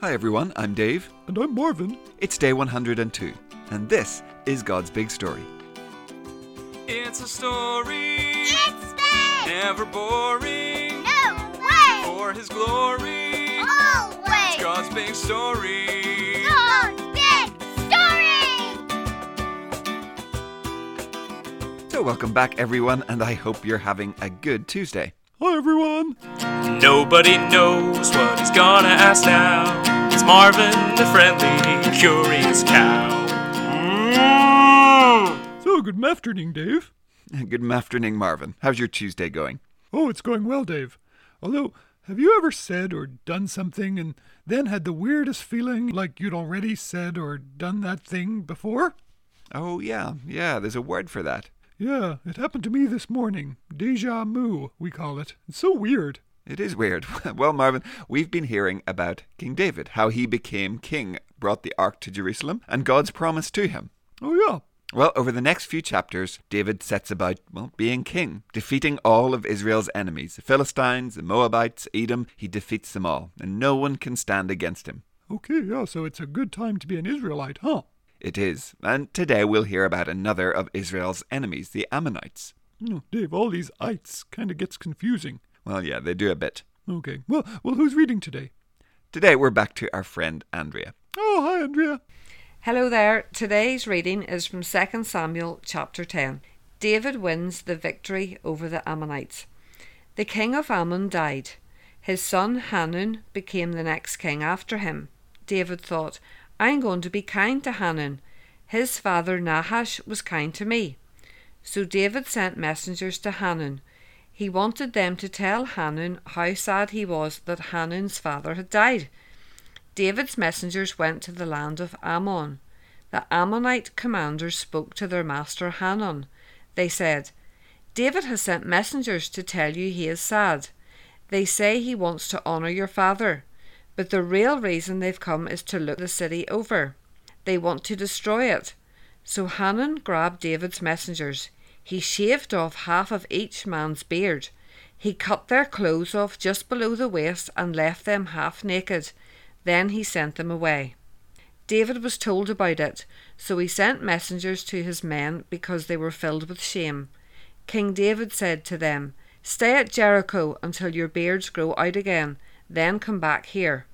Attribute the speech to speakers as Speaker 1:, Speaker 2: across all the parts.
Speaker 1: Hi everyone, I'm Dave.
Speaker 2: And I'm Marvin.
Speaker 1: It's day 102, and this is God's Big Story.
Speaker 3: It's a story,
Speaker 4: It's big!
Speaker 3: never boring.
Speaker 4: No way!
Speaker 3: For His glory,
Speaker 4: Always!
Speaker 3: God's big story.
Speaker 4: God's big story!
Speaker 1: So, welcome back everyone, and I hope you're having a good Tuesday.
Speaker 2: Hi, everyone.
Speaker 3: Nobody knows what he's gonna ask now. It's Marvin, the friendly, curious cow. Mm.
Speaker 2: So, good afternoon, Dave.
Speaker 1: Good afternoon, Marvin. How's your Tuesday going?
Speaker 2: Oh, it's going well, Dave. Although, have you ever said or done something and then had the weirdest feeling like you'd already said or done that thing before?
Speaker 1: Oh, yeah, yeah, there's a word for that.
Speaker 2: Yeah, it happened to me this morning. Deja vu, we call it. It's so weird.
Speaker 1: It is weird. Well, Marvin, we've been hearing about King David, how he became king, brought the ark to Jerusalem, and God's promise to him.
Speaker 2: Oh, yeah.
Speaker 1: Well, over the next few chapters, David sets about, well, being king, defeating all of Israel's enemies the Philistines, the Moabites, Edom. He defeats them all, and no one can stand against him.
Speaker 2: Okay, yeah, so it's a good time to be an Israelite, huh?
Speaker 1: It is. And today we'll hear about another of Israel's enemies, the Ammonites.
Speaker 2: Oh, Dave, all these ites kind of gets confusing.
Speaker 1: Well, yeah, they do a bit.
Speaker 2: Okay, well, well, who's reading today?
Speaker 1: Today we're back to our friend Andrea.
Speaker 2: Oh, hi, Andrea.
Speaker 5: Hello there. Today's reading is from 2 Samuel chapter 10. David wins the victory over the Ammonites. The king of Ammon died. His son Hanun became the next king after him. David thought, I'm going to be kind to Hanun. His father Nahash was kind to me. So David sent messengers to Hanun. He wanted them to tell Hanun how sad he was that Hanun's father had died. David's messengers went to the land of Ammon. The Ammonite commanders spoke to their master Hanun. They said, David has sent messengers to tell you he is sad. They say he wants to honour your father, but the real reason they've come is to look the city over. They want to destroy it. So Hanun grabbed David's messengers. He shaved off half of each man's beard. He cut their clothes off just below the waist and left them half naked. Then he sent them away. David was told about it, so he sent messengers to his men because they were filled with shame. King David said to them, Stay at Jericho until your beards grow out again, then come back here.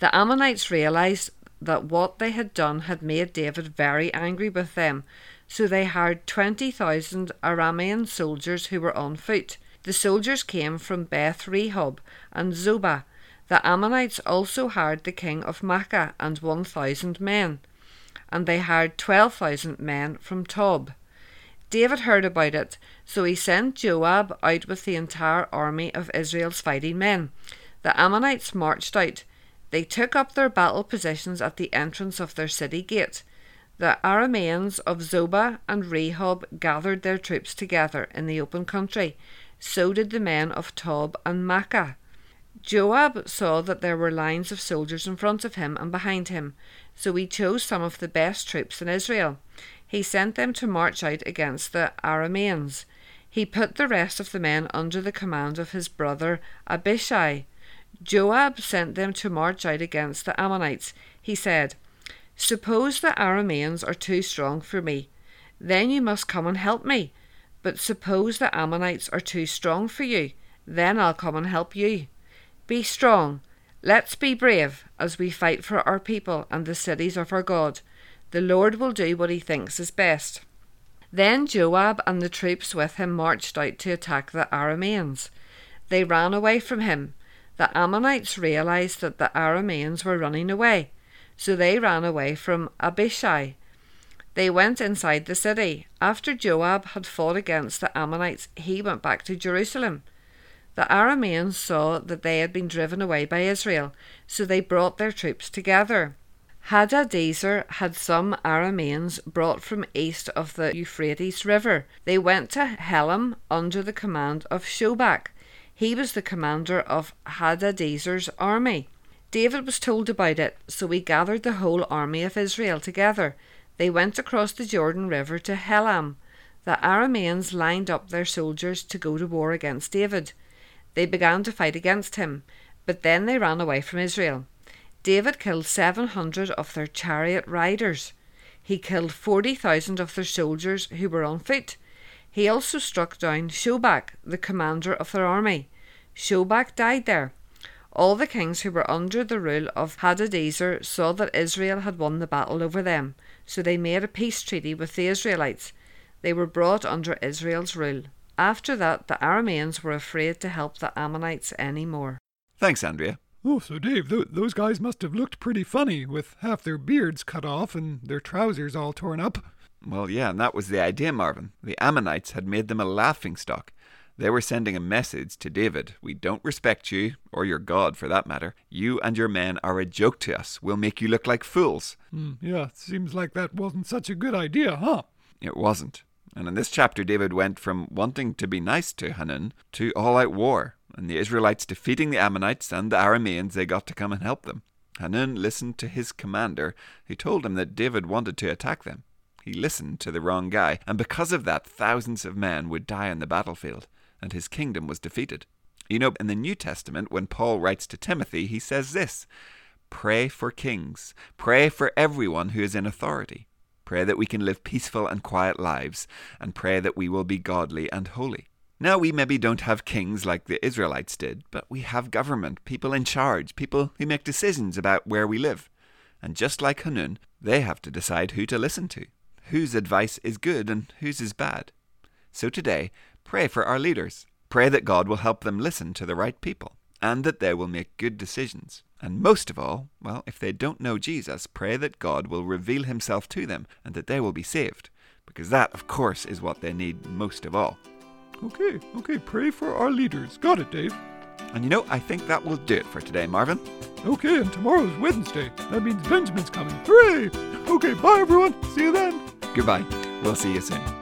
Speaker 5: The Ammonites realized that what they had done had made David very angry with them, so they hired 20,000 Aramean soldiers who were on foot. The soldiers came from Beth Rehob and Zobah. The Ammonites also hired the king of Makkah and 1,000 men, and they hired 12,000 men from Tob. David heard about it, so he sent Joab out with the entire army of Israel's fighting men. The Ammonites marched out. They took up their battle positions at the entrance of their city gate. The Arameans of Zobah and Rehob gathered their troops together in the open country. So did the men of Tob and Makkah. Joab saw that there were lines of soldiers in front of him and behind him, so he chose some of the best troops in Israel. He sent them to march out against the Arameans. He put the rest of the men under the command of his brother Abishai. Joab sent them to march out against the Ammonites. He said, Suppose the Arameans are too strong for me, then you must come and help me. But suppose the Ammonites are too strong for you, then I'll come and help you. Be strong. Let's be brave as we fight for our people and the cities of our God. The Lord will do what he thinks is best. Then Joab and the troops with him marched out to attack the Arameans. They ran away from him. The Ammonites realized that the Arameans were running away, so they ran away from Abishai. They went inside the city. After Joab had fought against the Ammonites, he went back to Jerusalem. The Arameans saw that they had been driven away by Israel, so they brought their troops together. Hadadezer had some Arameans brought from east of the Euphrates River. They went to Helam under the command of Shobach. He was the commander of Hadadezer's army. David was told about it, so he gathered the whole army of Israel together. They went across the Jordan River to Helam. The Arameans lined up their soldiers to go to war against David. They began to fight against him, but then they ran away from Israel. David killed 700 of their chariot riders. He killed 40,000 of their soldiers who were on foot. He also struck down Shobach, the commander of their army. Shobach died there. All the kings who were under the rule of Hadadezer saw that Israel had won the battle over them, so they made a peace treaty with the Israelites. They were brought under Israel's rule. After that, the Arameans were afraid to help the Ammonites any more.
Speaker 1: Thanks, Andrea.
Speaker 2: Oh, so Dave, th- those guys must have looked pretty funny with half their beards cut off and their trousers all torn up.
Speaker 1: Well, yeah, and that was the idea, Marvin. The Ammonites had made them a laughing stock. They were sending a message to David We don't respect you, or your God for that matter. You and your men are a joke to us. We'll make you look like fools.
Speaker 2: Hmm, yeah, seems like that wasn't such a good idea, huh?
Speaker 1: It wasn't. And in this chapter, David went from wanting to be nice to Hanun to all out war, and the Israelites defeating the Ammonites and the Arameans, they got to come and help them. Hanun listened to his commander, who told him that David wanted to attack them. He listened to the wrong guy, and because of that, thousands of men would die on the battlefield, and his kingdom was defeated. You know, in the New Testament, when Paul writes to Timothy, he says this Pray for kings, pray for everyone who is in authority. Pray that we can live peaceful and quiet lives, and pray that we will be godly and holy. Now, we maybe don't have kings like the Israelites did, but we have government, people in charge, people who make decisions about where we live. And just like Hanun, they have to decide who to listen to, whose advice is good and whose is bad. So today, pray for our leaders. Pray that God will help them listen to the right people, and that they will make good decisions. And most of all, well, if they don't know Jesus, pray that God will reveal himself to them and that they will be saved. Because that, of course, is what they need most of all.
Speaker 2: Okay, okay, pray for our leaders. Got it, Dave.
Speaker 1: And you know, I think that will do it for today, Marvin.
Speaker 2: Okay, and tomorrow's Wednesday. That means Benjamin's coming. Hooray! Okay, bye everyone. See you then.
Speaker 1: Goodbye. We'll see you soon.